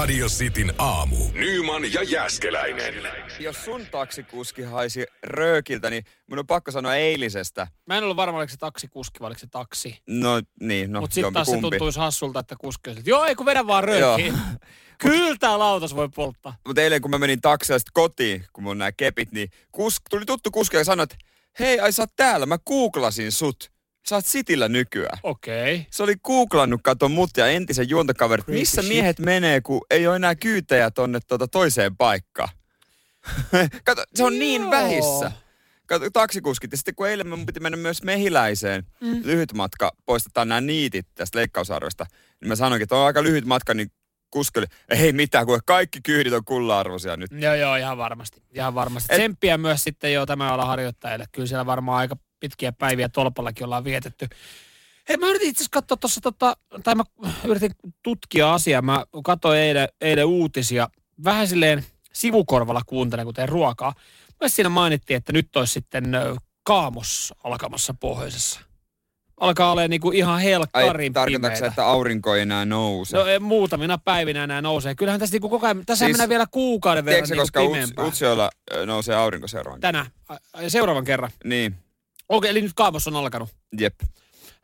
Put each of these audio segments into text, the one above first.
Radio Cityn aamu. Nyman ja Jäskeläinen. Jos sun taksikuski haisi röökiltä, niin mun on pakko sanoa eilisestä. Mä en ollut varma, oliko se taksikuski vai oliko se taksi. No niin, no Mutta sitten taas se jompikumpi. tuntuisi hassulta, että kuski olisi, joo, ei kun vedä vaan röökiin. Kyllä tää lautas voi polttaa. Mutta eilen kun mä menin taksilla sit kotiin, kun mun nämä kepit, niin kusk, tuli tuttu kuski ja sanoi, että hei, ai sä oot täällä, mä googlasin sut. Sä oot Sitillä nykyään. Okei. Okay. Se oli googlannut, kato mut ja entisen juontokaverit, Creepy missä shit. miehet menee, kun ei ole enää kyytejä tonne tuota toiseen paikkaan. kato, se on niin Joo. vähissä. Kato, taksikuskit. Ja sitten kun eilen mun piti mennä myös mehiläiseen, mm. lyhyt matka, poistetaan nämä niitit tästä leikkausarvosta, niin mä sanoinkin, että on aika lyhyt matka, niin kuskeli, ei mitään, kun kaikki kyydit on kulla-arvoisia nyt. Joo, joo, ihan varmasti. Ihan varmasti. Et- Tsemppiä myös sitten jo tämä olla harjoittajille. Kyllä siellä varmaan aika pitkiä päiviä tolpallakin ollaan vietetty. Hei, mä yritin itse asiassa katsoa tuossa, tota, tai mä yritin tutkia asiaa. Mä katsoin eilen, eilen uutisia. Vähän silleen sivukorvalla kuuntelen, kuten ruokaa. Mä siinä mainittiin, että nyt olisi sitten kaamos alkamassa pohjoisessa. Alkaa olla niinku ihan Ai, helkkarin tarkoitatko sä, pimeätä. että aurinko ei enää nouse? No ei, muutamina päivinä enää nousee. Kyllähän tässä niinku koko ajan, tässä Siis- mennään vielä kuukauden verran Tiedätkö, niinku koska Uts, pimeämpää. Utsioilla nousee aurinko seuraavan Tänään. Ai, ai, Seuraavan kerran. Niin, Okei, eli nyt kaavos on alkanut. jep.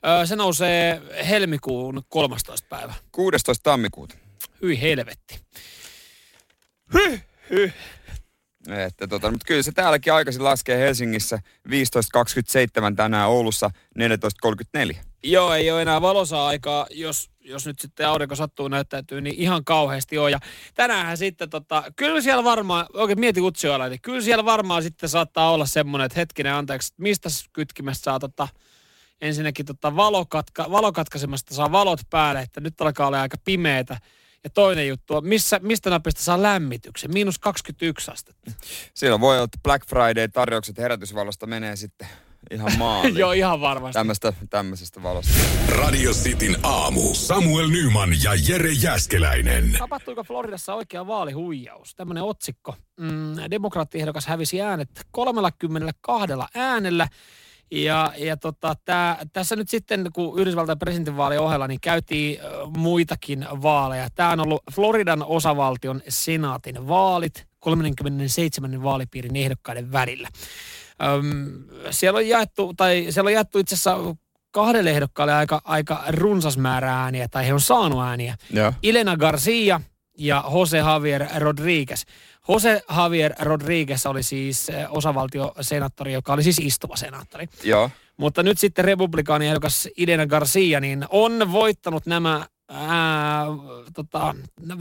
Öö, se nousee helmikuun 13. päivä. 16. tammikuuta. Hyi helvetti. Että tota, mutta kyllä se täälläkin aikaisin laskee Helsingissä 15.27 tänään Oulussa 14.34. Joo, ei ole enää valosaa aikaa, jos, jos nyt sitten aurinko sattuu näyttäytyy, niin ihan kauheasti on. Ja tänäänhän sitten, tota, kyllä siellä varmaan, oikein mieti Utsioilla, niin kyllä siellä varmaan sitten saattaa olla semmoinen, että hetkinen anteeksi, mistä kytkimestä saa tota, ensinnäkin tota valokatka, valokatkaisemasta saa valot päälle, että nyt alkaa olla aika pimeätä. Ja toinen juttu on, missä, mistä napista saa lämmityksen? Miinus 21 astetta. Siellä voi olla, että Black Friday-tarjoukset herätysvalosta menee sitten ihan maaliin. Joo, ihan varmasti. Tämmöstä, tämmöisestä valosta. Radio Cityn aamu. Samuel Nyman ja Jere Jäskeläinen. Tapahtuiko Floridassa oikea vaalihuijaus? Tämmöinen otsikko. Mm, demokraattiehdokas hävisi äänet 32 äänellä. Ja, ja tota, tää, tässä nyt sitten, kun Yhdysvaltain presidentinvaalien ohella, niin käytiin muitakin vaaleja. Tämä on ollut Floridan osavaltion senaatin vaalit 37. vaalipiirin ehdokkaiden välillä. Öm, siellä on jaettu, tai siellä on jaettu itse asiassa kahdelle ehdokkaalle aika, aika runsas määrä ääniä, tai he on saanut ääniä. Joo. Elena Garcia ja Jose Javier Rodriguez. Jose Javier Rodriguez oli siis eh, osavaltiosenaattori, joka oli siis istuva senaattori. Joo. Mutta nyt sitten republikaaniehdokas Elena Garcia niin on voittanut nämä, ää, tota,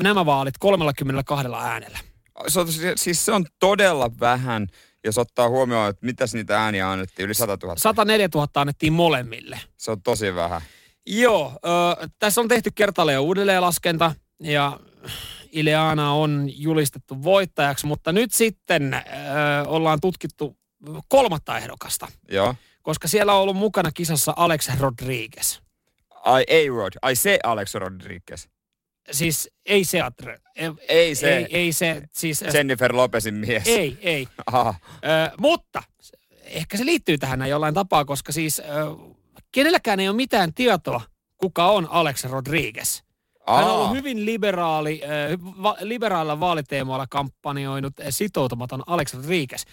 nämä vaalit 32 äänellä. Se on, siis se on todella vähän, jos ottaa huomioon, että mitäs niitä ääniä annettiin, yli 100 000. 104 000 annettiin molemmille. Se on tosi vähän. Joo, ö, tässä on tehty kertaalleen uudelleenlaskenta ja Ileana on julistettu voittajaksi, mutta nyt sitten ö, ollaan tutkittu kolmatta ehdokasta, Joo. koska siellä on ollut mukana kisassa Alex Rodriguez. Ai ei Rod, ai se Alex Rodriguez. Siis ei se, Atre- Ei se ei, ei se, siis Jennifer Lopezin mies. ei, ei. Aha. Ö, mutta ehkä se liittyy tähän jollain tapaa, koska siis ö, kenelläkään ei ole mitään tietoa, kuka on Alex Rodriguez. Hän on ollut Aa. hyvin liberaali, äh, va, liberaalilla vaaliteemoilla kampanjoinut äh, sitoutumaton Alex Rodriguez.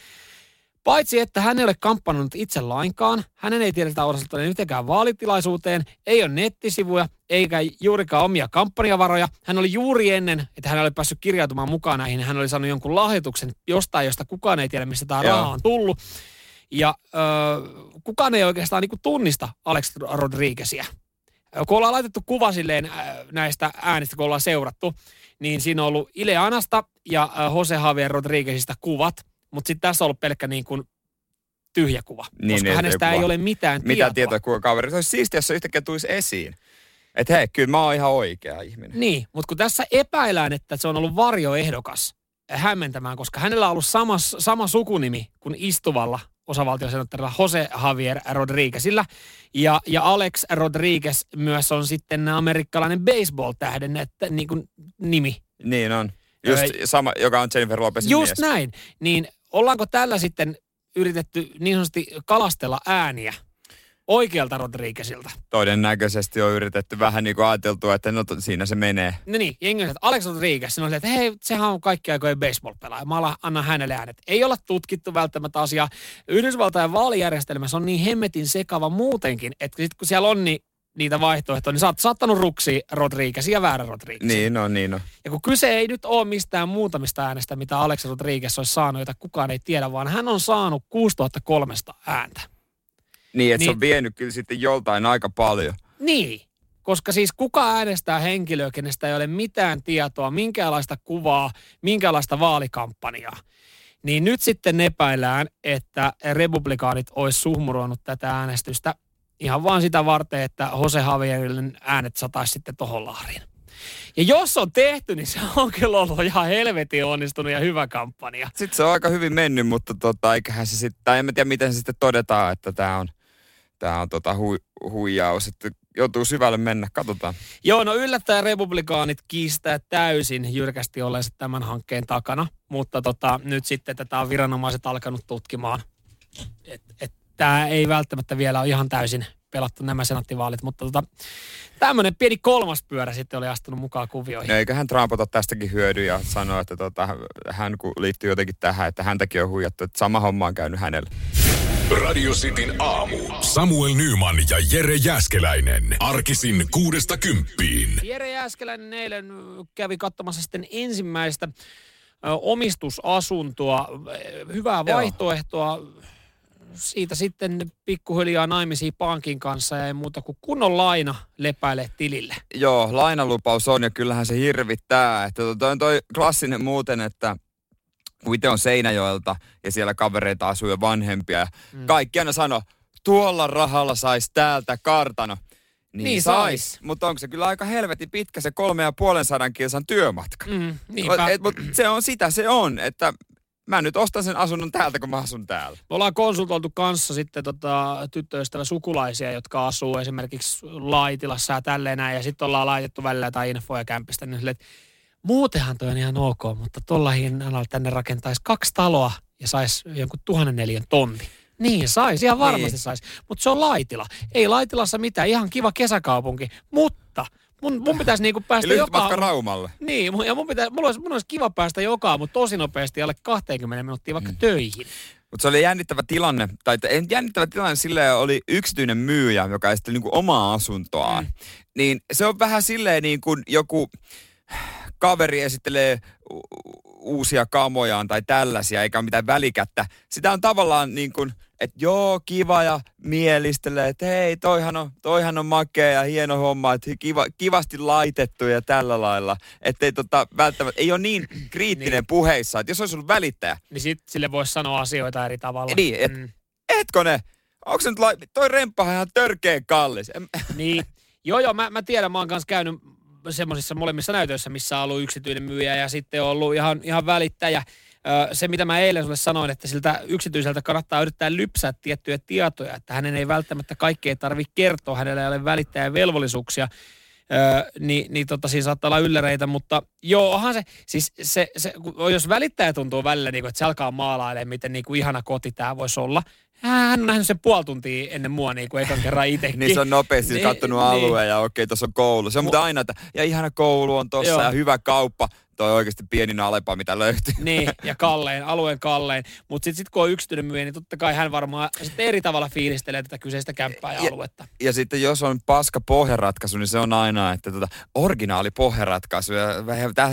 Paitsi, että hän ei ole kampanjoinut itse lainkaan, hänen ei tiedetä osallistua mitenkään vaalitilaisuuteen, ei ole nettisivuja, eikä juurikaan omia kampanjavaroja. Hän oli juuri ennen, että hän oli päässyt kirjautumaan mukaan näihin, hän oli saanut jonkun lahjoituksen jostain, josta kukaan ei tiedä, mistä tämä raha on tullut. Ja ö, kukaan ei oikeastaan niin tunnista Alex Rodriguezia kun ollaan laitettu kuva silleen äh, näistä äänistä, kun ollaan seurattu, niin siinä on ollut Ileanasta ja äh, Jose Javier Rodriguezista kuvat, mutta sitten tässä on ollut pelkkä niin kuin tyhjä kuva, Niin, koska niin, hänestä ei ei kuva. ole mitään Mitä tietoa. tietoa kuka kaveri. Se olisi siistiä, jos se yhtäkkiä tulisi esiin. Että hei, kyllä mä oon ihan oikea ihminen. Niin, mutta kun tässä epäillään, että se on ollut varjoehdokas hämmentämään, koska hänellä on ollut sama, sama sukunimi kuin istuvalla osavaltiosenaattorilla Jose Javier Rodriguezilla. Ja, ja Alex Rodriguez myös on sitten amerikkalainen baseball-tähden että, niin kuin, nimi. Niin on. Just Öö, sama, joka on Jennifer Lopezin Just mies. näin. Niin ollaanko tällä sitten yritetty niin sanotusti kalastella ääniä? Oikealta Rodriguezilta. Todennäköisesti on yritetty vähän niin kuin ajateltua, että no siinä se menee. No niin, jengi että Alex Rodriguez, sanoi, että hei, sehän on kaikki aikojen baseball-pelaaja. Mä annan hänelle äänet. Ei olla tutkittu välttämättä asiaa. Yhdysvaltain vaalijärjestelmässä on niin hemmetin sekava muutenkin, että sit kun siellä on niin niitä vaihtoehtoja, niin sä oot saattanut ruksi Rodriguez ja väärä Rodriguez. Niin no, niin no. Ja kun kyse ei nyt ole mistään muutamista äänestä, mitä Alex Rodriguez olisi saanut, jota kukaan ei tiedä, vaan hän on saanut 6300 ääntä. Niin, että niin. se on vienyt kyllä sitten joltain aika paljon. Niin, koska siis kuka äänestää henkilöä, kenestä ei ole mitään tietoa, minkälaista kuvaa, minkälaista vaalikampanjaa. Niin nyt sitten epäillään, että republikaanit olisi suhmuroinut tätä äänestystä ihan vaan sitä varten, että Jose Javierille äänet sataisi sitten tohon laariin. Ja jos on tehty, niin se on kyllä ollut ihan helvetin onnistunut ja hyvä kampanja. Sitten se on aika hyvin mennyt, mutta tota, eiköhän se sitten, tai en tiedä miten se sitten todetaan, että tämä on, tää on tota hu, huijaus, että joutuu syvälle mennä, katsotaan. Joo, no yllättäen republikaanit kiistää täysin jyrkästi olleensa tämän hankkeen takana, mutta tota, nyt sitten tätä on viranomaiset alkanut tutkimaan. Et, et, tämä ei välttämättä vielä ole ihan täysin pelattu nämä senaattivaalit, mutta tota, tämmöinen pieni kolmas pyörä sitten oli astunut mukaan kuvioihin. No eiköhän Trump ota tästäkin hyödy ja sanoa, että tota, hän kun liittyy jotenkin tähän, että häntäkin on huijattu, että sama homma on käynyt hänelle. Radio Cityn aamu. Samuel Nyman ja Jere Jäskeläinen. Arkisin kuudesta kymppiin. Jere Jäskeläinen eilen kävi katsomassa sitten ensimmäistä omistusasuntoa. Hyvää vaihtoehtoa. Siitä sitten pikkuhiljaa naimisiin pankin kanssa ja ei muuta kuin kunnon laina lepäile tilille. Joo, lainalupaus on ja kyllähän se hirvittää. Että toi on toi klassinen muuten, että kun itse on Seinäjoelta ja siellä kavereita asuu jo vanhempia. Mm. Kaikki aina sano, tuolla rahalla saisi täältä kartano. Niin, niin sais. sais. Mutta onko se kyllä aika helvetin pitkä se kolme ja puolen sadan kilsan työmatka. Mm, Et, mut se on sitä se on, että mä nyt ostan sen asunnon täältä, kun mä asun täällä. Me ollaan konsultoitu kanssa sitten tota, tyttöystävä sukulaisia, jotka asuu esimerkiksi Laitilassa ja tälleen näin. Ja sitten ollaan laitettu välillä jotain infoja kämpistä. Niin sille, että muutenhan toi on ihan ok, mutta tuolla hinnalla tänne rakentaisi kaksi taloa ja saisi jonkun tuhannen neljän tonni. Niin saisi, ihan varmasti niin. saisi. Mutta se on Laitila. Ei Laitilassa mitään, ihan kiva kesäkaupunki. Mutta mun, mun pitäisi niinku päästä joka... matka Raumalle. Niin, ja mun, pitäisi, mulla olisi, mun olisi kiva päästä joka mutta tosi nopeasti alle 20 minuuttia vaikka mm. töihin. Mutta se oli jännittävä tilanne, tai jännittävä tilanne silleen oli yksityinen myyjä, joka esitteli niinku omaa asuntoaan. Mm. Niin se on vähän silleen niin kuin joku kaveri esittelee uusia kamojaan tai tällaisia, eikä mitään välikättä. Sitä on tavallaan niin kuin, että joo, kiva ja mielistelee, että hei, toihan on, toihan on makea ja hieno homma, että kiva, kivasti laitettu ja tällä lailla. Että ei tota, välttämättä, ei ole niin kriittinen niin. puheissa, että jos olisi ollut välittäjä. Niin sit sille voisi sanoa asioita eri tavalla. Niin, et, mm. etkö ne? Onko se nyt, lai, toi remppahan ihan törkeen kallis. Niin, joo joo, mä, mä tiedän, mä oon kanssa käynyt semmoisissa molemmissa näytöissä, missä on ollut yksityinen myyjä ja sitten on ollut ihan, ihan välittäjä. Se, mitä mä eilen sulle sanoin, että siltä yksityiseltä kannattaa yrittää lypsää tiettyjä tietoja, että hänen ei välttämättä kaikkea tarvitse kertoa, hänellä ei ole välittäjän velvollisuuksia, niin, niin tota, siinä saattaa olla ylläreitä, mutta joo, onhan se, siis se, se, jos välittäjä tuntuu välillä, niin kuin, että se alkaa maalailemaan, miten niin kuin ihana koti tämä voisi olla, hän on nähnyt sen puoli tuntia ennen mua niin kuin ekan kerran itsekin. niin se on nopeasti niin, kattonut niin. alueen ja okei, tuossa on koulu. Se on mutta aina, että ja ihana koulu on tossa ja hyvä kauppa toi oikeasti pienin alepa, mitä löytyy. Niin, ja kallein, alueen kallein. Mutta sitten sit, kun on yksityinen myyjä, niin totta kai hän varmaan sitten eri tavalla fiilistelee tätä kyseistä kämppää ja, ja aluetta. Ja sitten jos on paska pohjaratkaisu, niin se on aina, että tota, originaali pohjaratkaisu. Ja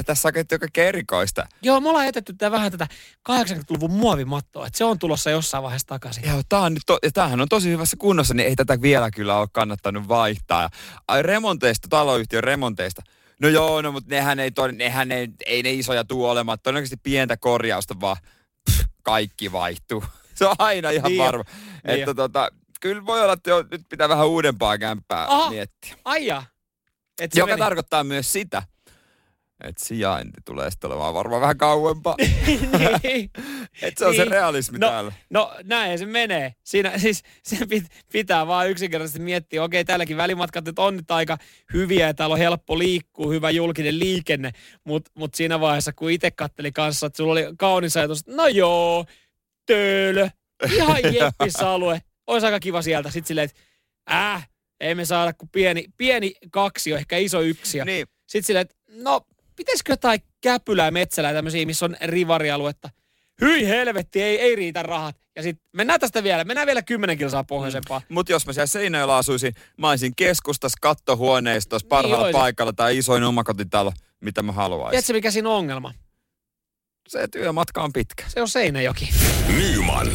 tässä on kaikkea erikoista. Joo, me ollaan jätetty tämä vähän tätä 80-luvun muovimattoa, että se on tulossa jossain vaiheessa takaisin. Joo, tää on nyt to, ja tämähän on tosi hyvässä kunnossa, niin ei tätä vielä kyllä ole kannattanut vaihtaa. Ai remonteista, taloyhtiön remonteista – No joo, no mutta nehän ei, toi, nehän ei, ei ne isoja tuu olemaan. Todennäköisesti pientä korjausta, vaan pff, kaikki vaihtuu. Se on aina ihan niin varma. Niin että tota, kyllä voi olla, että jo, nyt pitää vähän uudempaa kämppää Aha, miettiä. Aija. Joka meni. tarkoittaa myös sitä, että sijainti tulee sitten olemaan varmaan vähän kauempaa. niin. että se on niin. se realismi no, täällä. No näin se menee. Siinä siis se pitää vaan yksinkertaisesti miettiä, okei täälläkin välimatkat nyt on nyt aika hyviä ja täällä on helppo liikkua, hyvä julkinen liikenne, mutta mut siinä vaiheessa kun itse katteli kanssa, että sulla oli kaunis ajatus, no joo, töölö, ihan jeppis alue, olisi aika kiva sieltä. Sitten silleen, että Äh, ei me saada kuin pieni, pieni kaksi, ehkä iso yksi. Niin, Sitten silleen, että no, pitäisikö jotain käpylää metsälää tämmöisiä, missä on rivarialuetta. Hyi helvetti, ei, ei riitä rahat. Ja sitten mennään tästä vielä, mennään vielä kymmenen kilsaa pohjoisempaa. Mutta jos mä siellä Seinäjoella asuisin, mä olisin keskustassa, kattohuoneistossa, parhaalla oisit. paikalla tai isoin omakotitalo, mitä mä haluaisin. Tiedätkö mikä siinä on ongelma? Se työmatka on pitkä. Se on Seinäjoki. Nyman,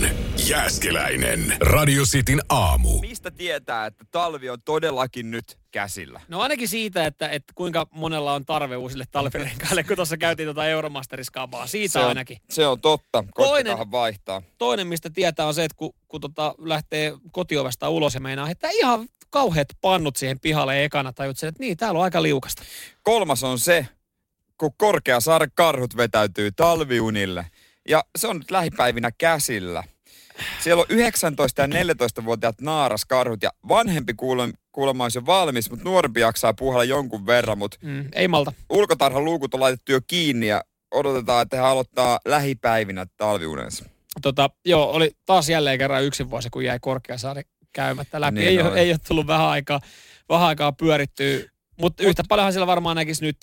Jääskeläinen. Radio Cityn aamu. Mistä tietää, että talvi on todellakin nyt käsillä? No ainakin siitä, että, että kuinka monella on tarve uusille talvirenkaille, kun tuossa käytiin tuota Euromasteriskapaa. Siitä se on, ainakin. Se on totta. Toinen- vaihtaa. Toinen, mistä tietää, on se, että kun, kun tota lähtee kotiovesta ulos ja meinaa, että ihan kauheat pannut siihen pihalle ekana, tajut sen, että niin, täällä on aika liukasta. Kolmas on se, kun Korkeasaaren karhut vetäytyy talviunille. Ja se on nyt lähipäivinä käsillä. Siellä on 19- ja 14-vuotiaat naaraskarhut ja vanhempi kuulemma, kuulemma olisi jo valmis, mutta nuorempi jaksaa puhalla jonkun verran. Mutta Mm, ei malta. ulkotarhan luukut on laitettu jo kiinni ja odotetaan, että he aloittaa lähipäivinä talviunensa. Tota, joo, oli taas jälleen kerran yksi vuosi, kun jäi Korkeasaari käymättä läpi. Niin ei, ole, ei ole tullut vähän aikaa, vähän aikaa pyörittyä, mutta yhtä paljonhan siellä varmaan näkisi nyt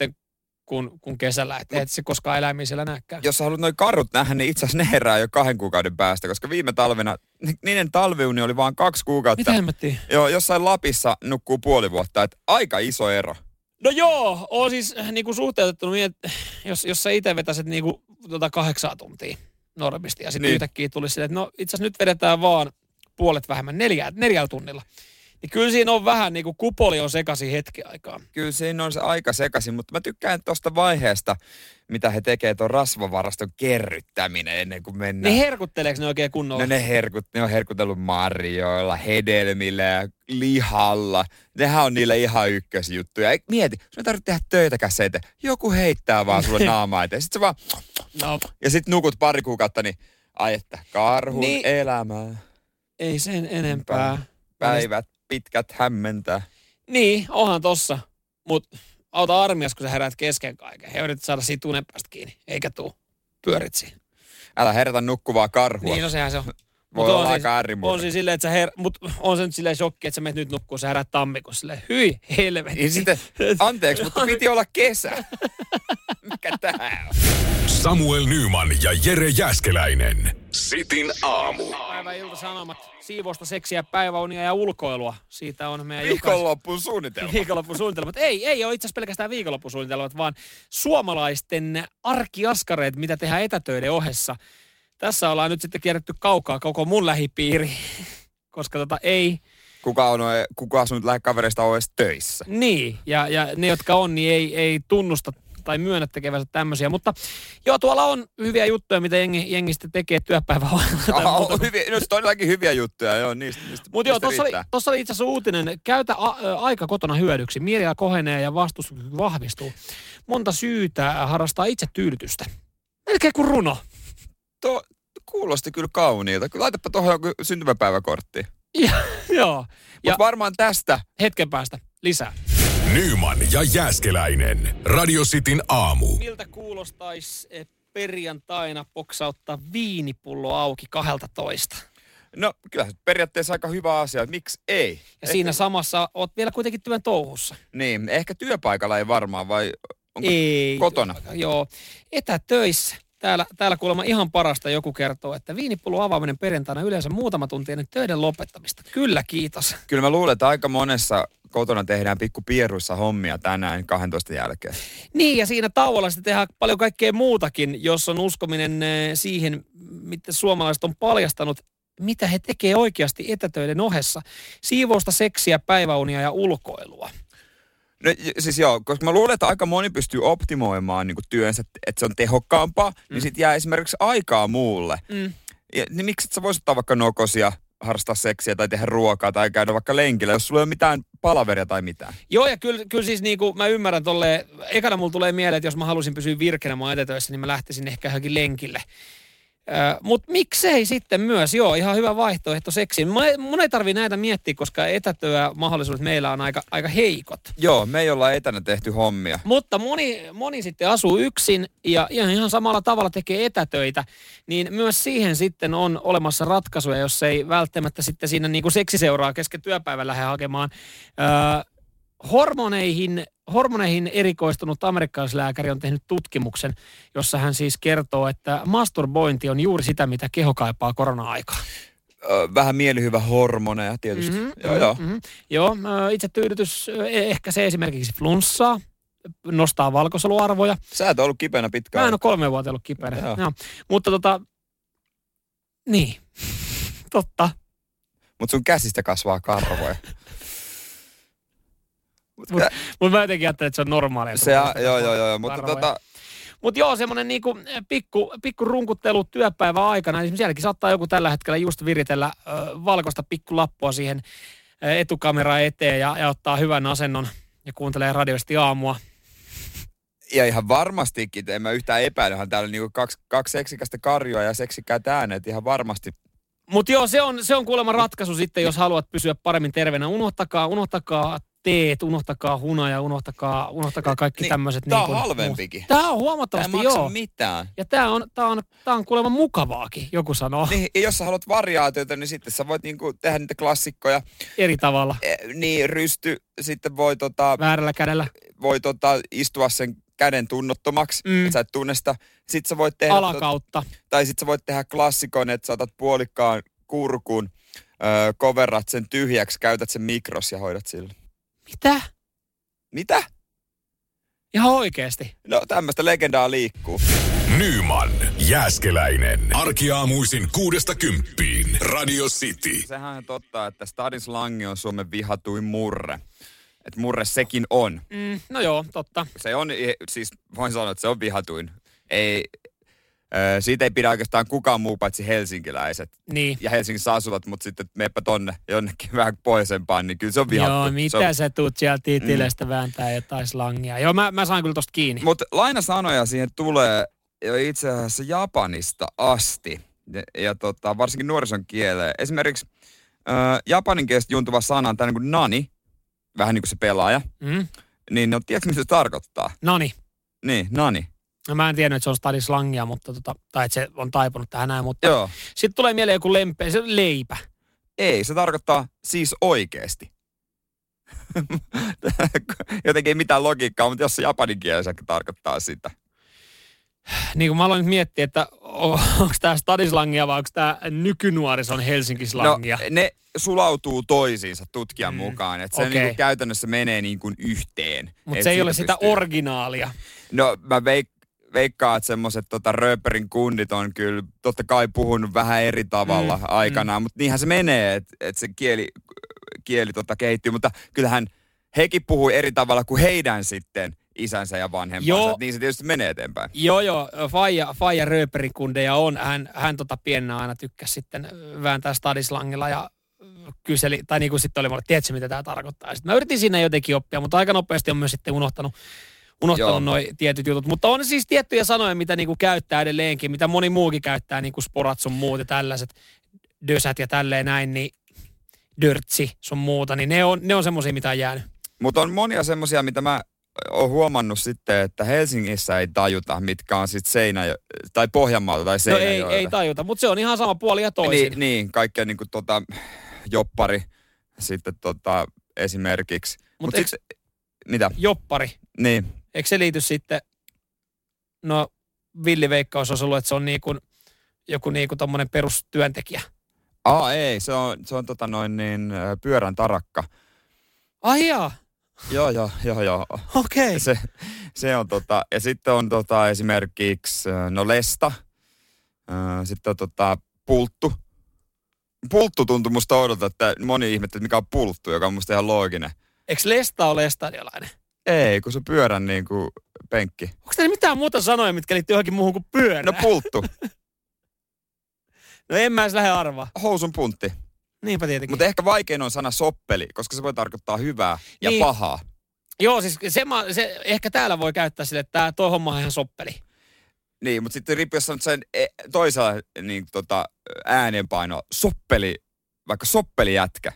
kuin, kuin kesällä. Et, et se koskaan eläimiä siellä näkään. Jos sä haluat noin karhut nähdä, niin itse asiassa ne herää jo kahden kuukauden päästä, koska viime talvena ni- niiden talviuni oli vain kaksi kuukautta. Mitä hemmettiin? Joo, jossain Lapissa nukkuu puoli vuotta, että aika iso ero. No joo, on siis niin kuin suhteutettu niin, että jos, jos sä itse vetäisit niin kuin, tota kahdeksaa tuntia normisti ja sitten Niin. niin. yhtäkkiä tulisi silleen, että no itse asiassa nyt vedetään vaan puolet vähemmän neljä, neljällä tunnilla. Niin kyllä siinä on vähän niin kuin kupoli on sekaisin hetki aikaa. Kyllä siinä on se aika sekaisin, mutta mä tykkään tuosta vaiheesta, mitä he tekee tuon rasvavaraston kerryttäminen ennen kuin mennään. Niin herkutteleeko ne oikein kunnolla? No ne, herkut, ne on herkutellut marjoilla, hedelmillä ja lihalla. Nehän on niillä ihan ykkösjuttuja. Ei, mieti, sun ei tarvitse tehdä töitäkään se eteen. Joku heittää vaan sulle naamaa eteen. Sitten sä vaan, No, ja sitten nukut pari kuukautta, niin ai että karhun Niin. elämää. ei sen enempää. Päivät pitkät hämmentää. Niin, onhan tossa. Mutta auta armias, kun sä heräät kesken kaiken. Ja yrität saada siitä unen päästä kiinni. Eikä tuu. Pyörit siinä. Älä herätä nukkuvaa karhua. Niin, no sehän se on. Voi Mut olla on siis, aika äärimmäinen. on siis silleen, että sä her... Mut on se nyt silleen shokki, että sä menet nyt nukkuu, sä herät tammikuussa silleen, hyi, helvetti. Niin sitten, anteeksi, mutta piti olla kesä. Mikä tää on? Samuel Nyman ja Jere Jäskeläinen. Sitin aamu. Päivän ilta-sanomat, siivousta, seksiä, päiväunia ja ulkoilua. Siitä on meidän jokaisen Viikonloppuun suunnitelma. viikonloppusuunnitelmat. Ei, ei ole itse asiassa pelkästään viikonloppusuunnitelmat, vaan suomalaisten arkiaskareet, mitä tehdään etätöiden ohessa. Tässä ollaan nyt sitten kierretty kaukaa koko mun lähipiiri, koska tota ei, Kuka on, kuka sun lähikavereista on edes töissä? niin, ja, ja ne, jotka on, niin ei, ei tunnusta tai myönnä tekevänsä tämmöisiä. Mutta joo, tuolla on hyviä juttuja, mitä jengi, jengi sitten tekee työpäivän tai Oh, hyviä, no jotakin hyviä juttuja, joo, niistä, niistä, Mutta joo, tuossa oli, tossa oli itse asiassa uutinen. Käytä a, ä, aika kotona hyödyksi. Mieliala kohenee ja vastustuskyky vahvistuu. Monta syytä harrastaa itse tyydytystä. Melkein kuin runo. Tuo kuulosti kyllä kauniilta. Laitapa tuohon joku syntymäpäiväkortti. Ja, joo. Mutta varmaan tästä hetken päästä lisää. Nyman ja Jääskeläinen. Radio Cityn aamu. Miltä kuulostaisi perjantaina poksauttaa viinipullo auki 12? No kyllä periaatteessa aika hyvä asia, miksi ei? Ja siinä samassa oot vielä kuitenkin työn touhussa. Niin, ehkä työpaikalla ei varmaan, vai onko Ei. kotona? Joo. Etätöissä. Täällä, täällä kuulemma ihan parasta joku kertoo, että viinipullon avaaminen perjantaina yleensä muutama tunti ennen töiden lopettamista. Kyllä, kiitos. Kyllä mä luulen, että aika monessa kotona tehdään pikku pieruissa hommia tänään 12 jälkeen. Niin, ja siinä tauolla sitten tehdään paljon kaikkea muutakin, jos on uskominen eh, siihen, mitä suomalaiset on paljastanut, mitä he tekee oikeasti etätöiden ohessa. Siivousta, seksiä, päiväunia ja ulkoilua. No, siis joo, koska mä luulen, että aika moni pystyy optimoimaan niin työnsä, että se on tehokkaampaa, mm. niin sit jää esimerkiksi aikaa muulle. Mm. Ja, niin miksi et sä voisit ottaa vaikka nokosia, harrastaa seksiä tai tehdä ruokaa tai käydä vaikka lenkillä, jos sulla ei ole mitään palaveria tai mitään. Joo, ja kyllä, kyllä siis niin kuin mä ymmärrän tolleen, ekana mulla tulee mieleen, että jos mä halusin pysyä virkeänä mun niin mä lähtisin ehkä johonkin lenkille. Mutta miksei sitten myös, joo, ihan hyvä vaihtoehto seksiin. Mun ei, tarvi näitä miettiä, koska etätyö mahdollisuudet meillä on aika, aika heikot. Joo, me ei olla etänä tehty hommia. Mutta moni, moni sitten asuu yksin ja ihan, ihan samalla tavalla tekee etätöitä, niin myös siihen sitten on olemassa ratkaisuja, jos ei välttämättä sitten siinä niin kuin seksiseuraa kesken työpäivän lähde hakemaan. Öö, hormoneihin, hormoneihin erikoistunut amerikkalaislääkäri on tehnyt tutkimuksen, jossa hän siis kertoo, että masturbointi on juuri sitä, mitä keho kaipaa korona-aikaa. Ö, Vähän mielihyvä hormoneja tietysti. Mhm, Joo, joo. mhm. Joo, itse tyydytys ehkä se esimerkiksi flunssaa, nostaa valkosoluarvoja. Sä et ollut kipeänä pitkään. Mä en ole kolme vuotta ollut kipeänä. Joo. Joo. Mutta tota, niin, totta. Mutta sun käsistä kasvaa karvoja. Mut Mut- Mutta mä jotenkin ajattelen, että se on normaalia. se, joo, joo, joo, joo. Mutta tota, Mutta joo, semmoinen niinku pikku, pikku runkuttelu työpäivän aikana. Esimerkiksi sielläkin saattaa joku tällä hetkellä just viritellä ö, valkoista pikkulappua siihen ö, etukameraan eteen ja, ja ottaa hyvän asennon ja kuuntelee radioisesti aamua. ja ihan varmastikin, en mä yhtään epäilyhän täällä niinku kaksi, kaksi seksikästä karjoa ja seksikkäät äänet ihan varmasti. Mutta joo, se on, se on kuulemma ratkaisu sitten, jos haluat pysyä paremmin terveenä. Unohtakaa, unohtakaa teet, unohtakaa hunaja, unohtakaa, unohtakaa kaikki Niin, tämmöiset. tää on halvempikin. Tämä on Tämä ei huomattavasti, maksa joo. mitään. Ja tämä on, tää on, tää on kuulemma mukavaakin, joku sanoo, Niin, ja jos sä haluat variaatioita, niin sitten sä voit niinku tehdä niitä klassikkoja. eri tavalla, Eh, Niin, rysty, sitten voi, tota, väärällä kädellä. voi tota, istua sen käden tunnottomaksi, Mm. että sä et tunne sitä. Sitten sä voit tehdä, Alakautta. tai sitten sä voit tehdä klassikon, että sä otat puolikkaan kurkun, öö, coverat sen tyhjäksi, käytät sen mikros ja hoidat sillä. Mitä? Mitä? Ihan oikeesti. No tämmöistä legendaa liikkuu. Nyman, Jääskeläinen. Arkiaamuisin kuudesta kymppiin. Radio City. Sehän on totta, että Stadin slangi on Suomen vihatuin murre. Että murre sekin on. Mm, no joo, totta. Se on, siis voin sanoa, että se on vihatuin. Ei, siitä ei pidä oikeastaan kukaan muu paitsi helsinkiläiset. Niin. Ja Helsingissä asuvat, mutta sitten meepä tonne jonnekin vähän pohjoisempaan, niin kyllä se on vihattu. Joo, se mitä on, sä tuut sieltä tiitilestä vääntää jotain slangia. Joo, mä, mä saan kyllä tosta kiinni. Mutta lainasanoja siihen tulee jo itse asiassa Japanista asti. Ja, ja tota, varsinkin nuorison kieleen. Esimerkiksi ö, japanin kielestä juontuva sana on tämmöinen kuin nani, vähän niin kuin se pelaaja. Mm. Niin no, tiedätkö mitä se tarkoittaa? Noni. Niin, nani. No, mä en tiennyt, että se on stadin slangia, mutta tota, tai että se on taipunut tähän näin, mutta Joo. sitten tulee mieleen joku lempe, se leipä. Ei, se tarkoittaa siis oikeesti. Jotenkin ei mitään logiikkaa, mutta jos se japanin kielessä tarkoittaa sitä. Niin kuin mä aloin nyt miettiä, että onko tämä stadislangia vai onko tämä nykynuorison Helsinki-slangia. No, ne sulautuu toisiinsa tutkijan Mm, mukaan. Että se okei. niinku käytännössä menee niin kuin yhteen. mutta se ei ole sitä pystyy- originaalia. No mä veik- veikkaan, että semmoiset tota, rööperin kundit on kyllä totta kai puhunut vähän eri tavalla Mm, mm, aikanaan, mutta niinhän se menee, että et se kieli, kieli tota, kehittyy. Mutta kyllähän hekin puhui eri tavalla kuin heidän sitten isänsä ja vanhempansa. Joo. Niin se tietysti menee eteenpäin. Joo, joo, Faija, Faija rööperikundeja on. Hän, hän tota piennä aina tykkäsi sitten vääntää stadislangilla ja kyseli, tai niin kuin sitten oli mulle, tiedätkö mitä tämä tarkoittaa. Sitten mä yritin siinä jotenkin oppia, mutta aika nopeasti on myös sitten unohtanut, unohtanut Joo. noi tietyt jutut. Mutta on siis tiettyjä sanoja, mitä niinku käyttää edelleenkin, mitä moni muukin käyttää, niin kuin sporat sun muut ja tällaiset dösät ja tälleen näin, niin dörtsi sun muuta, niin ne on, ne on semmoisia, mitä on jäänyt. Mutta on monia semmoisia, mitä mä oon huomannut sitten, että Helsingissä ei tajuta, mitkä on sitten Seinä tai Pohjanmaalta tai No Seinäjoelta. ei, ei tajuta, mutta se on ihan sama puoli ja toisin. Niin, niin kaikkea niin kuin tota, joppari sitten tota, esimerkiksi. Mut Mut eikö- sit, mitä? Joppari, Niin. Eikö se liity sitten, no villiveikkaus olisi ollut, että se on niin kuin, joku niin kuin tommonen perustyöntekijä. Aa, ei, se on, se on tota noin niin pyörän tarakka. Ai jaa, Joo, joo, joo, joo. okei. Okay. Se, se on tota, ja sitten on tota esimerkiksi, no lesta, sitten on tota pulttu. Pulttu tuntuu musta oudolta, että moni ihmettä, että mikä on pulttu, joka on musta ihan looginen. Eikö Lesta ole estadiolainen? Ei, kun se pyörän niin kuin penkki. Onko teillä mitään muuta sanoja, mitkä liittyy johonkin muuhun kuin pyörään? No pulttu, no en mä edes lähde arvaa. housun puntti. Niinpä tietenkin. Mutta ehkä vaikein on sana soppeli, koska se voi tarkoittaa hyvää ja Niin. pahaa. Joo, siis se, se, ehkä täällä voi käyttää sille, että toi homma on ihan soppeli. Niin, mutta sitten riippuu, jos sanot sen e- toisella niin, tota, äänenpaino, soppeli, vaikka soppelijätkä,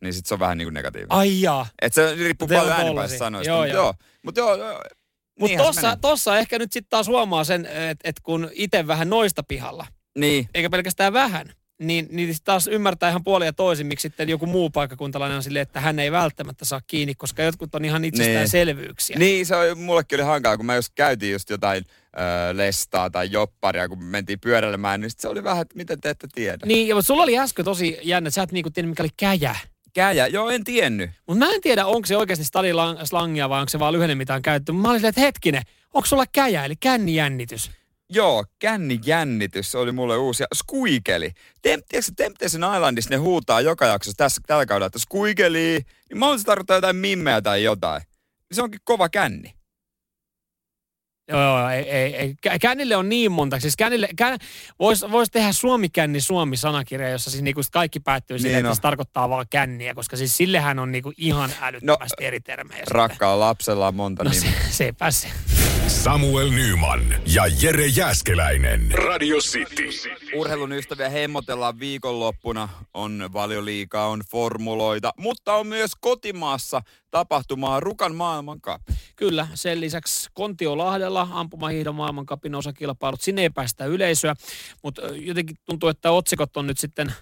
niin sitten se on vähän niin kuin negatiivinen. Ai jaa. Et se riippuu Teillä paljon tollasia. sanoista. Joo, Joo. Mutta joo, joo. Mutta tossa, tossa ehkä nyt sitten taas huomaa sen, että et kun itse vähän noista pihalla, Niin, eikä pelkästään vähän, niin, niin sit taas ymmärtää ihan puolia toisin, miksi sitten joku muu paikkakuntalainen on silleen, että hän ei välttämättä saa kiinni, koska jotkut on ihan itsestäänselvyyksiä. niin se on, mullekin oli hankalaa, kun mä just käytiin just jotain ö, lestaa tai jopparia, kun mentiin pyöräilemään, niin sit se oli vähän, että miten te ette tiedä. Niin, ja mutta sulla oli äsken tosi jännä, että sä et niinku tiedä, mikä oli käjä. Käjä, joo en tiennyt. Mutta mä en tiedä, onko se oikeasti stadislangia vai onko se vaan lyhenne, mitä on käytetty. Mä olin että hetkinen, onko sulla käjä, eli kännijännitys? Joo, kännijännitys, se oli mulle uusi. Ja skuikeli. Tem, tiedätkö, Temptation Islandissa ne huutaa joka jaksossa tässä, tällä kaudella, että skuikeli. Niin mä se tarkoittaa jotain mimmeä tai jotain. Se onkin kova känni. Joo, joo, ei, ei, ei. Kä- Kännille on niin monta. Siis kännille, kän, voisi vois tehdä suomi-känni Suomi-sanakirja, jossa siis niinku kaikki päättyy siihen, Niin että on. se tarkoittaa vaan känniä, koska siis sillehän on niinku ihan älyttömästi eri termejä. Rakkaalla lapsella on monta No nimeä. se, se pääsi. Samuel Nyman ja Jere Jäskeläinen. Radio City. Urheilun ystäviä hemmotellaan viikonloppuna. On valioliikaa, on formuloita, mutta on myös kotimaassa tapahtumaa Rukan maailmankap. Kyllä, sen lisäksi Kontiolahdella ampumahiihdon maailmankapin osakilpailut. Sinne ei päästä yleisöä, mutta jotenkin tuntuu, että otsikot on nyt sitten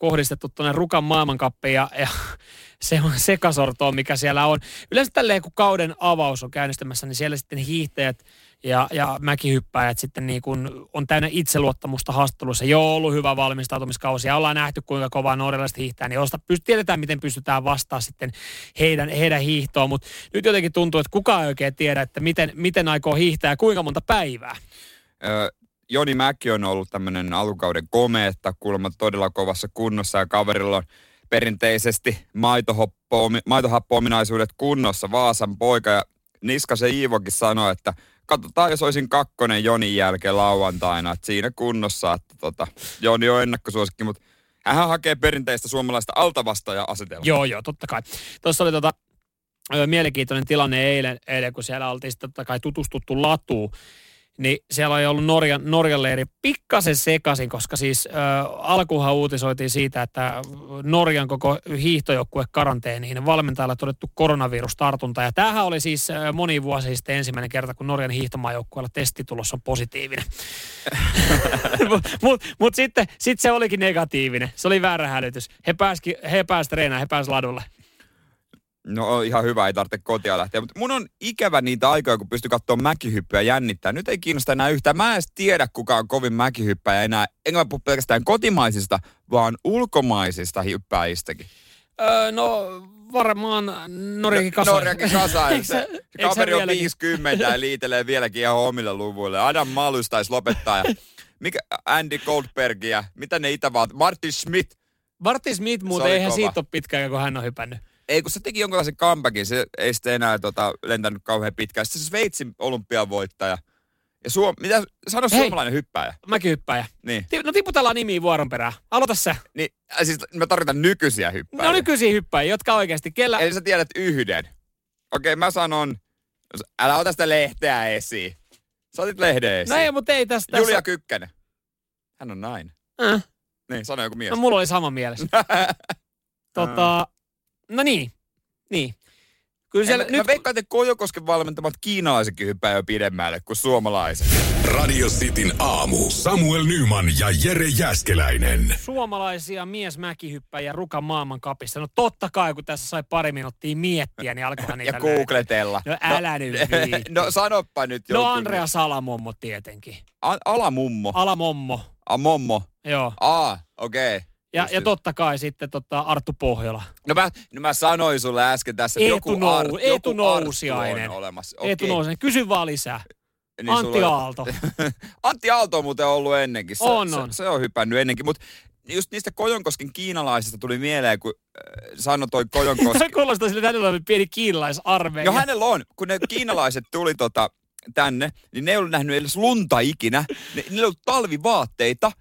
kohdistettu tuonne Rukan maailmankappiin ja, ja se on sekasortoa, mikä siellä on. Yleensä tälleen, kun kauden avaus on käynnistymässä, niin siellä sitten hiihtäjät ja, ja mäkihyppäjät sitten niin kuin on täynnä itseluottamusta haastatteluissa. Joo, ollut hyvä valmistautumiskausi ja ollaan nähty, kuinka kovaa norjalaiset hiihtää, niin osta, pyst- tiedetään, miten pystytään vastaamaan sitten heidän, heidän hiihtoon, mutta nyt jotenkin tuntuu, että kukaan ei oikein tiedä, että miten, miten aikoo hiihtää ja kuinka monta päivää. Ö, Joni Mäki on ollut tämmöinen alkukauden komeetta, kuulemma todella kovassa kunnossa ja kaverilla on perinteisesti maitohappo-ominaisuudet kunnossa, Vaasan poika. Ja Niskasen Iivokin sanoi, että katsotaan, jos olisin kakkonen Jonin jälkeen lauantaina, että siinä kunnossa, että tota, Joni on ennakkosuosikki, mutta hän hakee perinteistä suomalaista altavastaaja-asetelmaa. Joo, joo, totta kai. Tuossa oli tota, mielenkiintoinen tilanne eilen, eilen, kun siellä oltiin totta kai tutustuttu latuun. Niin siellä oli ollut Norjan, Norjan leiri pikkasen sekaisin, koska siis ö, alkuunhan uutisoitiin siitä, että Norjan koko hiihtojoukkue karanteeniin valmentajalla todettu koronavirustartunta. Ja tämähän oli siis moni vuosi sitten ensimmäinen kerta, kun Norjan hiihtomaajoukkueella testitulos on positiivinen. Mutta mut, mut sitten sit se olikin negatiivinen. Se oli väärä hälytys. He pääsi he pääs treenaamaan, he pääs ladulle. No ihan hyvä, ei tarvitse kotia lähteä. Mutta mun on ikävä niitä aikoja, kun pystyy katsoa mäkihyppyä jännittää. Nyt ei kiinnosta enää yhtään. Mä en edes tiedä, kuka on kovin mäkihyppäjä enää. Enkä mä puhu pelkästään kotimaisista, vaan ulkomaisista hyppääjistäkin. Öö, no varmaan Norjakin kasa. Norjakin kasa. Se, kaveri on vieläkin? 50 ja liitelee vieläkin ihan omille luvuille. Adam Malus taisi lopettaa. Ja mikä Andy Goldbergia, mitä ne itävalta, Martin Schmidt. Martin Smith muuten, eihän kova. siitä ole pitkään, kun hän on hypännyt. Ei, kun se teki jonkinlaisen comebackin, se ei sitten enää tota, lentänyt kauhean pitkään. Sitten se Sveitsin olympiavoittaja. Ja Suom- mitä, sano Hei. suomalainen hyppääjä. Mäkin hyppäjä. Niin. No tiputellaan nimiä vuoron perään. Aloita sä. niin äh, siis mä tarkoitan nykyisiä hyppääjiä. No nykyisiä hyppäjiä, jotka oikeasti, kellä... Eli sä tiedät yhden. Okei, mä sanon, älä ota sitä lehteä esiin. Sä otit lehden esiin. No ei, mutta ei tästä. Julia Kykkänen. Hän on nainen. Äh. Niin, sano joku mies. No mulla oli sama mielessä. tota, no niin, niin. Kyllä siellä Siellä, nyt... mä veikkaan, että Kojokosken valmentamat kiinalaisetkin hyppää jo pidemmälle kuin suomalaiset. Radio Cityn aamu. Samuel Nyman ja Jere Jäskeläinen. suomalaisia miesmäkihyppäjiä Rukan maailmankapissa. No totta kai, kun tässä sai pari minuuttia miettiä, niin alkoihan niitä Ja googletella. No älä nyt viitti. no sanoppa nyt No joku. Andrea Salamommo tietenkin. A- alamummo. Alamommo, A, mommo. joo. Aa, okei. Okay. Ja, ja totta kai sitten tota Arttu Pohjola. No mä, no mä sanoin sulle äsken tässä, että Eetu joku, Nou- Eetu joku Nousiainen. Arttu on olemassa. Eetu Okei. Nousen, kysy vaan lisää. Niin Antti sulla- Aalto. Antti Aalto on muuten ollut ennenkin. Se, On, se, on. se on hypännyt ennenkin, mutta just niistä Kojonkosken kiinalaisista tuli mieleen, kun äh, sanoi toi Kojonkoski. Se kuulostaa sille, että hänellä on pieni kiinalaisarmeija. No hänellä on, kun ne kiinalaiset tuli tota, tänne, niin ne ei ollut nähnyt edes lunta ikinä. Ne, niillä ei ollut talvivaatteita.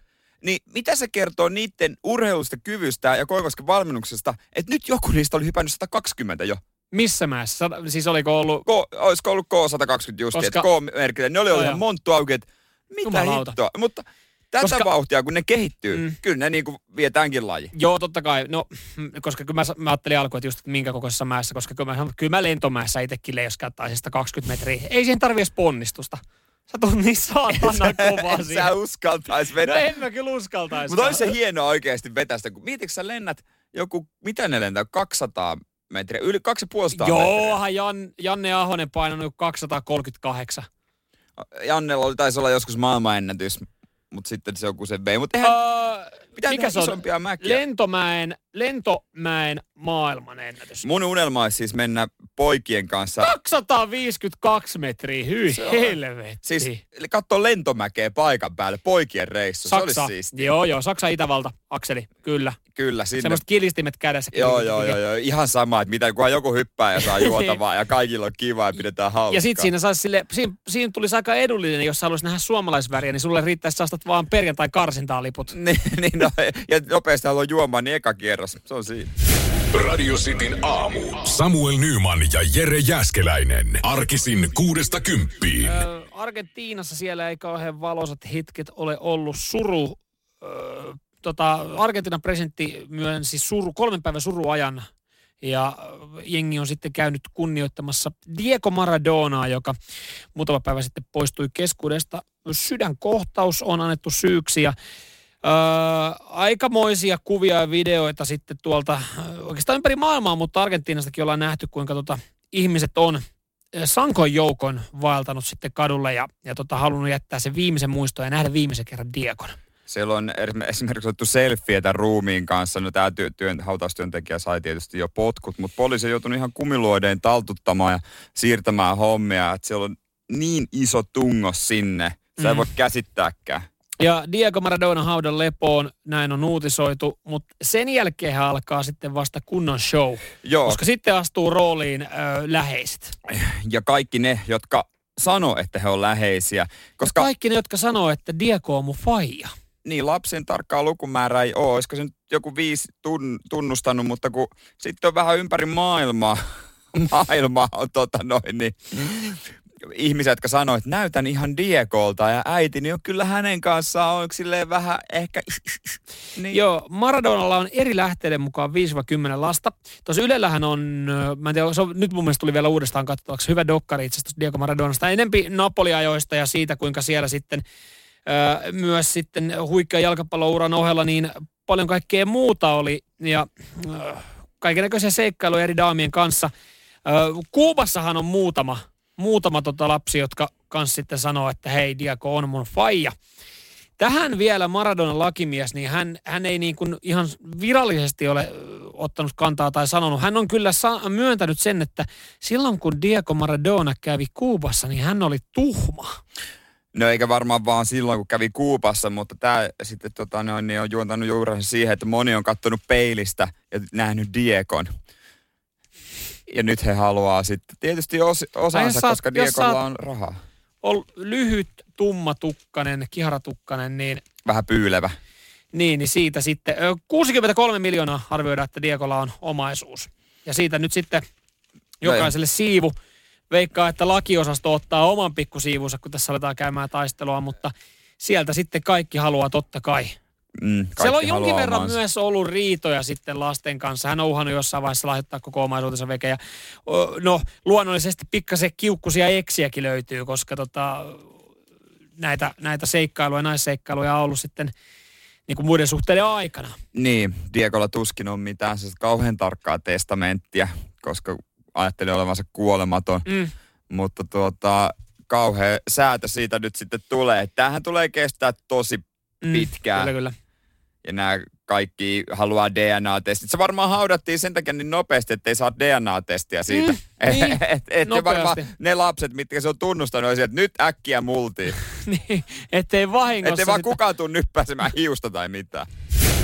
Niin mitä se kertoo niiden urheilusta kyvystä ja Koikosken valmennuksesta, että nyt joku niistä oli hypännyt 120 jo. Missä mäessä? Siis oliko ollut... K, olisiko ollut K120 just, Koska- että K-merkillä. Ne oli ollut ihan monttu auki, että mitä Jumalauta. hittoa. Mutta tätä Koska- vauhtia, kun ne kehittyy, Mm. kyllä ne niinku vietäänkin laji. Joo, totta kai. No, koska kyllä mä, mä ajattelin alkuun, että just että minkä kokoisessa mäessä, koska kyllä mä, kyllä mä lentomäessä itsekin leijoskauttaisin sitä 20 metriä. Ei siihen tarvi edes ponnistusta. Sä tulet niin saatana kovaa En siihen. sä uskaltais No vetää. en mä kyllä uskaltaisi. Mutta olisi se hienoa oikeasti vetää sitä, kun mietitkö sä lennät joku, mitä ne lentää, 200 metriä, yli 250 metriä. Joohan Jan, Janne Ahonen painanut 238. Jannella oli, taisi olla joskus maailmanennätys, mutta sitten se joku se vei. Mutta eihän Öö, pitää mikä se on? mäkiä. Lentomäen, lentomäen maailmanennätys. Mun unelma olisi siis mennä poikien kanssa 252 metriä, hyi Se helvetti. Siis katsoa lentomäkeä paikan päälle, poikien reissu. Se Saksa, olisi siistiä. joo joo, Saksa Itävalta, Akseli, kyllä. Kyllä, sinne. Semmoiset kilistimet kädessä. Joo, joo, joo, joo, ihan sama, että mitä, kunhan joku hyppää ja saa juotavaa ja kaikilla on kiva ja pidetään hauskaa. Ja sitten siinä, saisi sille, siinä, siinä tulisi aika edullinen, jos sä haluaisit nähdä suomalaisväriä, niin sulle riittäisi sä ostat vaan perjantai karsintaa liput. niin, niin no, ja nopeasti haluaa juomaan, niin eka kierros. Se on siinä. Radio Cityn aamu. Samuel Nyman ja Jere Jäskeläinen. Arkisin kuudesta kymppiin. Ö, Argentiinassa siellä ei kauhean valoisat hetket ole ollut suru. Ö, tota, Argentiinan presidentti myönsi suru, kolmen päivän suruajan ja jengi on sitten käynyt kunnioittamassa Diego Maradonaa, joka muutama päivä sitten poistui keskuudesta. Sydänkohtaus on annettu syyksi ja Öö, aikamoisia kuvia ja videoita sitten tuolta oikeastaan ympäri maailmaa, mutta Argentiinastakin ollaan nähty, kuinka tota, ihmiset on ö, sankoin joukon vaeltanut sitten kadulle ja, ja tota, halunnut jättää sen viimeisen muiston ja nähdä viimeisen kerran Diegon. Siellä on er- esimerkiksi otettu selfie tämän ruumiin kanssa. No tämä työ, työn, hautaustyöntekijä sai tietysti jo potkut, mutta poliisi on joutunut ihan kumiluodeen taltuttamaan ja siirtämään hommia. Että siellä on niin iso tungos sinne. Sä ei Mm. voi käsittääkään. Ja Diego Maradona haudan lepoon, näin on uutisoitu, mutta sen jälkeen alkaa sitten vasta kunnon show, Joo, koska sitten astuu rooliin ö, läheiset. ja kaikki ne, jotka sanoo, että he on läheisiä. Koska Kaikki ne, jotka sanoo, että Diego on mun faija. niin lapsen tarkkaa lukumäärää ei ole. Olisiko se nyt joku viisi tun, tunnustanut, mutta kun sitten on vähän ympäri maailmaa, maailmaa on tota noin, niin ihmisiä, jotka sanoo, että näytän ihan Diegolta ja äitini on kyllä hänen kanssaan on silleen vähän ehkä... niin. Joo, Maradonalla on eri lähteiden mukaan 5-10 lasta. Tuossa Ylellähän on, ö, mä en tiedä, se on, nyt mun mielestä tuli vielä uudestaan katsottavaksi hyvä dokkari itse asiassa Diego Maradonasta. Enempi Napoli-ajoista ja siitä, kuinka siellä sitten ö, myös sitten huikea jalkapallouran ohella, niin paljon kaikkea muuta oli. Ja ö, kaikenlaisia seikkailuja eri daamien kanssa. Ö, Kuubassahan on muutama, muutama tota lapsi, jotka kanssa sitten sanoo, että hei, Diego on mun faija. Tähän vielä Maradonan lakimies, niin hän, hän ei niin kuin ihan virallisesti ole ottanut kantaa tai sanonut. Hän on kyllä sa- myöntänyt sen, että silloin kun Diego Maradona kävi Kuubassa, niin hän oli tuhma. No eikä varmaan vaan silloin, kun kävi Kuupassa, mutta tämä sitten tota, noin, niin on juontanut juurensa siihen, että moni on kattonut peilistä ja nähnyt Diegon. Ja nyt he haluaa sitten tietysti os, osansa, oot- koska Diegolla on rahaa. Ol, lyhyt, tumma tukkanen, kiharatukkanen, niin, Vähän pyylevä. niin, niin siitä sitten ö, 63 miljoonaa arvioidaan, että Diegolla on omaisuus. Ja siitä nyt sitten jokaiselle siivu. Veikkaa, että lakiosasto ottaa oman pikkusiivunsa, kun tässä aletaan käymään taistelua, mutta sieltä sitten kaikki haluaa totta kai. Mm, Siellä on jonkin verran omansa. myös ollut riitoja sitten lasten kanssa. Hän on uhannut jossain vaiheessa lahjoittaa koko omaisuutensa veke. Ja, no, luonnollisesti pikkasen kiukkusia eksiäkin löytyy, koska tota, näitä, näitä seikkailuja, naisseikkailuja on ollut sitten niin kuin muiden suhteiden aikana. Niin, Diegolla tuskin on mitään sellaista kauhean tarkkaa testamenttia, koska ajattelee olevansa kuolematon. Mm. Mutta tuota, kauhea säätö siitä nyt sitten tulee. Tämähän tulee kestää tosi Mm, pitkään. Kyllä, kyllä. ja nämä kaikki haluaa DNA-testit. Se varmaan haudattiin sen takia niin nopeasti, ettei saa DNA-testiä siitä. Mm, niin, et, et ne varmaan ne lapset, mitkä se on tunnustanut, olisi, että nyt äkkiä multiin. niin, ettei vahingossa Ettei vaan sitä- kukaan tuu nyppäsemään hiusta tai mitään.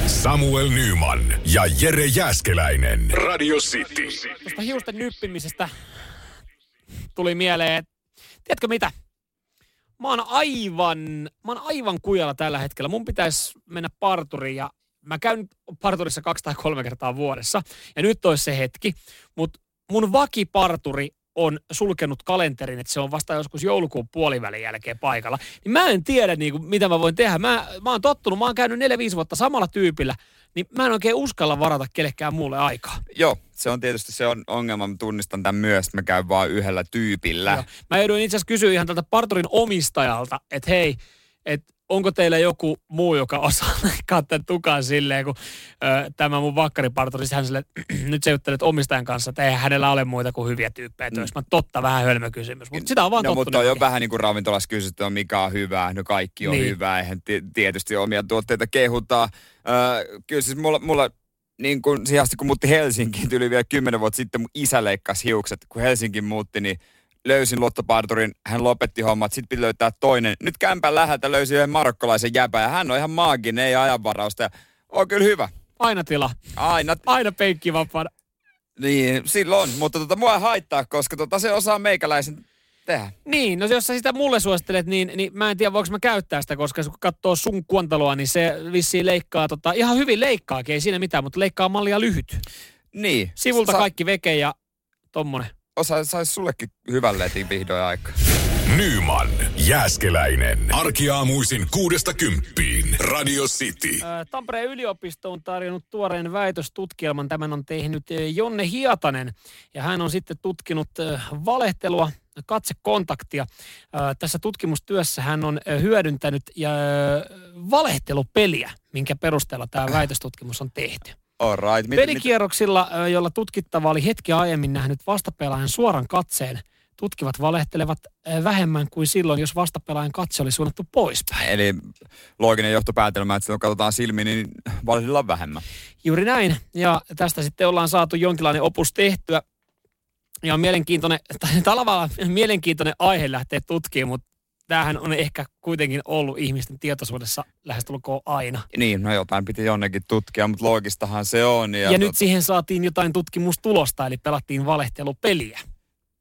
Samuel Nyman ja Jere Jäskeläinen. Radio City. tuosta hiusten nyppimisestä tuli mieleen, että tiedätkö mitä? Mä oon aivan, mä oon aivan kujalla tällä hetkellä. Mun pitäisi mennä parturiin ja mä käyn parturissa kaksi tai kolme kertaa vuodessa. Ja nyt olisi se hetki, mutta mun vakiparturi on sulkenut kalenterin, että se on vasta joskus joulukuun puolivälin jälkeen paikalla, niin mä en tiedä, niin kuin, mitä mä voin tehdä. Mä, mä oon tottunut, mä oon käynyt 4-5 vuotta samalla tyypillä, niin mä en oikein uskalla varata kellekään muulle aikaa. Joo, se on tietysti se on ongelma. Mä tunnistan tämän myös, että mä käyn vaan yhdellä tyypillä. Joo. Mä jouduin itse asiassa kysyä ihan tältä parturin omistajalta, että hei, että onko teillä joku muu, joka osaa leikkaa tämän tukan silleen, kun ö, tämä mun vakkariparturi, hän sille, nyt se juttelet omistajan kanssa, että ei hänellä ole muita kuin hyviä tyyppejä mm. Mä totta, vähän hölmö kysymys, mutta sitä on vaan no, mutta on jo vähän niin kuin ravintolassa kysytty, on mikä on hyvää, no kaikki on niin. hyvää, eihän tietysti omia tuotteita kehutaan. Ö, kyllä siis mulla, mulla niin kuin siihen asti, kun muutti Helsinkiin, tuli vielä kymmenen vuotta sitten, mun isä leikkasi hiukset, kun Helsinki muutti, niin löysin luottoparturin, hän lopetti hommat, sitten piti löytää toinen. Nyt kämpän läheltä löysin yhden marokkalaisen jäpän ja hän on ihan maaginen, ei ajanvarausta. Ja on kyllä hyvä. Aina tila. Aina. Aina penkki vapaana. Niin, silloin, mutta tota, mua ei haittaa, koska tota, se osaa meikäläisen tehdä. Niin, no jos sä sitä mulle suosittelet, niin, niin mä en tiedä voiko mä käyttää sitä, koska kun katsoo sun kuontaloa, niin se vissiin leikkaa, tota, ihan hyvin leikkaakin, ei siinä mitään, mutta leikkaa mallia lyhyt. Niin. Sivulta Sa- kaikki veke ja tommonen osa saisi sullekin hyvän letin vihdoin aika. Nyman, Jääskeläinen. Arkiaamuisin kuudesta kymppiin. Radio City. Tampereen yliopisto on tarjonnut tuoreen väitöstutkielman. Tämän on tehnyt Jonne Hiatanen. Ja hän on sitten tutkinut valehtelua, katsekontaktia. Tässä tutkimustyössä hän on hyödyntänyt ja valehtelupeliä, minkä perusteella tämä väitöstutkimus on tehty. Alright. Mit, Pelikierroksilla, mit... jolla tutkittava oli hetki aiemmin nähnyt vastapelaajan suoran katseen, tutkivat valehtelevat vähemmän kuin silloin, jos vastapelaajan katse oli suunnattu poispäin. Eli looginen johtopäätelmä, että kun katsotaan silmiin, niin valehdellaan vähemmän. Juuri näin. Ja tästä sitten ollaan saatu jonkinlainen opus tehtyä. Ja on mielenkiintoinen, tai tavallaan mielenkiintoinen aihe lähteä tutkimaan, mutta tämähän on ehkä kuitenkin ollut ihmisten tietoisuudessa lähestulkoon aina. Niin, no jotain piti jonnekin tutkia, mutta loogistahan se on. Ja, ja tot... nyt siihen saatiin jotain tutkimustulosta, eli pelattiin valehtelupeliä.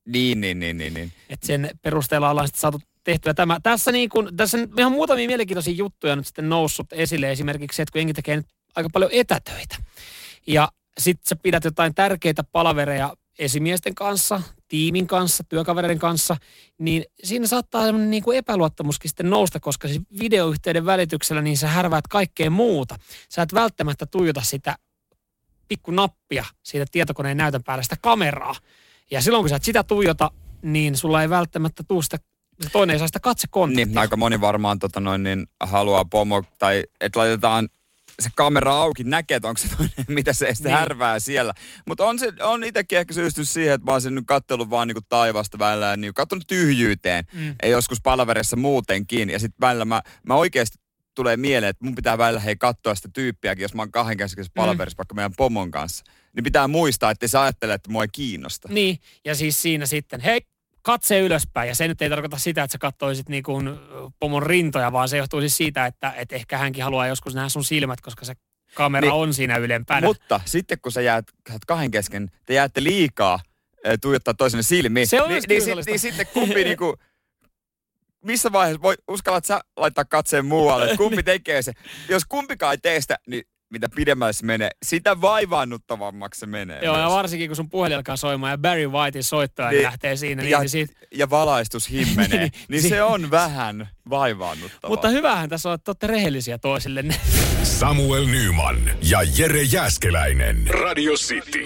Niin, niin, niin, niin. niin. Et sen perusteella ollaan sitten saatu tehtyä tämä. Tässä, niin kun, tässä on ihan muutamia mielenkiintoisia juttuja nyt sitten noussut esille. Esimerkiksi se, että kun jengi tekee nyt aika paljon etätöitä. Ja sitten sä pidät jotain tärkeitä palavereja esimiesten kanssa, tiimin kanssa, työkavereiden kanssa, niin siinä saattaa sellainen niin kuin epäluottamuskin sitten nousta, koska siis videoyhteyden välityksellä niin sä härväät kaikkea muuta. Sä et välttämättä tuijota sitä pikku nappia siitä tietokoneen näytön päällä, sitä kameraa. Ja silloin kun sä et sitä tuijota, niin sulla ei välttämättä tuu sitä toinen ei saa sitä katsekontaktia. Niin, aika moni varmaan tota noin, niin haluaa pomo, tai että laitetaan se kamera auki, näkee, että onko se toinen, mitä se sitten niin. härvää siellä. Mutta on, se, on itsekin ehkä syysty siihen, että mä oon sen nyt kattellut vaan niinku taivasta välillä ja niinku katsonut tyhjyyteen. Mm. Ei joskus palaverissa muutenkin. Ja sitten välillä mä, mä oikeasti tulee mieleen, että mun pitää välillä hei katsoa sitä tyyppiäkin, jos mä oon kahden käsikäisessä mm. palaverissa mm. vaikka meidän pomon kanssa. Niin pitää muistaa, että se ajattelee, että mua ei kiinnosta. Niin, ja siis siinä sitten, hei, katse ylöspäin. Ja se nyt ei tarkoita sitä, että sä katsoisit niin kuin pomon rintoja, vaan se johtuu siis siitä, että, että ehkä hänkin haluaa joskus nähdä sun silmät, koska se kamera niin, on siinä ylempänä. Mutta sitten kun sä jäät kahden kesken, te jäätte liikaa tuijottaa toisenne silmiin, se on niin, niin, niin, niin sitten kumpi niinku, missä vaiheessa voi, uskallat sä laittaa katseen muualle, kumpi niin. tekee se. Jos kumpikaan ei tee sitä, niin mitä pidemmälle se menee, sitä vaivaannuttavammaksi se menee. Joo, myös. ja varsinkin kun sun puhelin alkaa soimaan ja Barry Whitein soittaja niin, lähtee siinä. Niin ja, niin siitä... ja valaistus himmenee, niin, niin se on vähän vaivaannuttavaa. Mutta hyvähän tässä on, että olette rehellisiä toisillenne. Samuel Nyman ja Jere Jäskeläinen. Radio City.